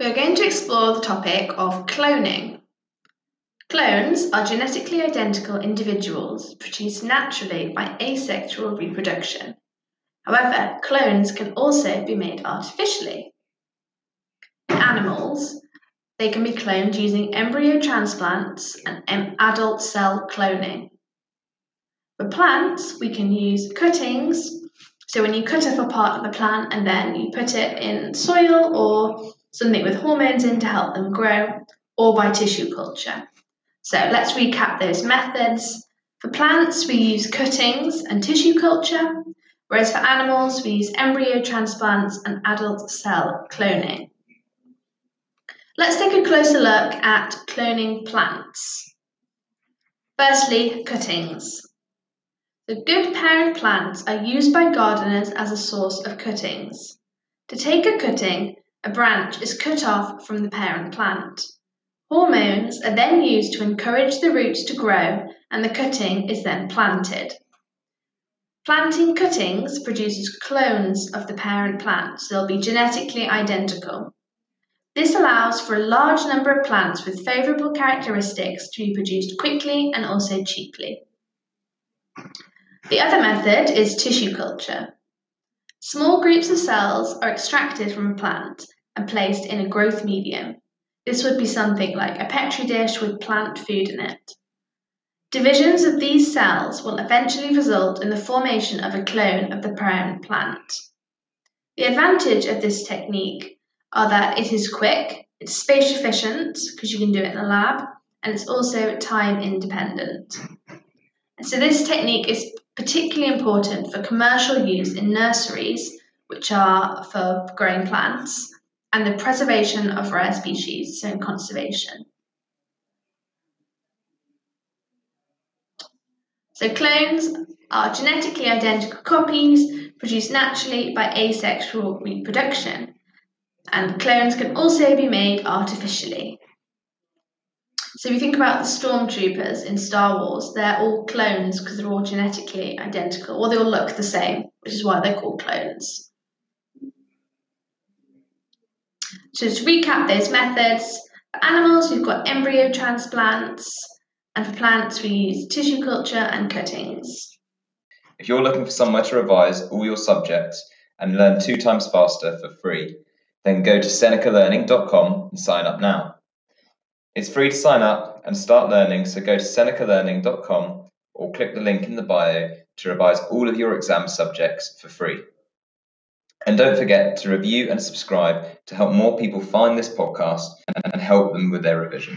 We're going to explore the topic of cloning. Clones are genetically identical individuals produced naturally by asexual reproduction. However, clones can also be made artificially. In animals, they can be cloned using embryo transplants and adult cell cloning. For plants, we can use cuttings. So when you cut off a part of the plant and then you put it in soil or something with hormones in to help them grow, or by tissue culture. So let's recap those methods. For plants, we use cuttings and tissue culture, whereas for animals, we use embryo transplants and adult cell cloning. Let's take a closer look at cloning plants. Firstly, cuttings. The good parent plants are used by gardeners as a source of cuttings. To take a cutting, a branch is cut off from the parent plant. Hormones are then used to encourage the roots to grow and the cutting is then planted. Planting cuttings produces clones of the parent plant, so they'll be genetically identical. This allows for a large number of plants with favourable characteristics to be produced quickly and also cheaply. The other method is tissue culture. Small groups of cells are extracted from a plant and placed in a growth medium. This would be something like a petri dish with plant food in it. Divisions of these cells will eventually result in the formation of a clone of the parent plant. The advantage of this technique are that it is quick, it's space efficient because you can do it in the lab, and it's also time independent. So this technique is particularly important for commercial use in nurseries, which are for growing plants, and the preservation of rare species, so conservation. So clones are genetically identical copies produced naturally by asexual reproduction, and clones can also be made artificially. So if you think about the stormtroopers in Star Wars, they're all clones because they're all genetically identical, or they all look the same, which is why they're called clones. So to recap those methods, for animals we've got embryo transplants, and for plants we use tissue culture and cuttings. If you're looking for somewhere to revise all your subjects and learn two times faster for free, then go to senecalearning.com and sign up now. It's free to sign up and start learning, so go to senecalearning.com or click the link in the bio to revise all of your exam subjects for free. And don't forget to review and subscribe to help more people find this podcast and help them with their revision.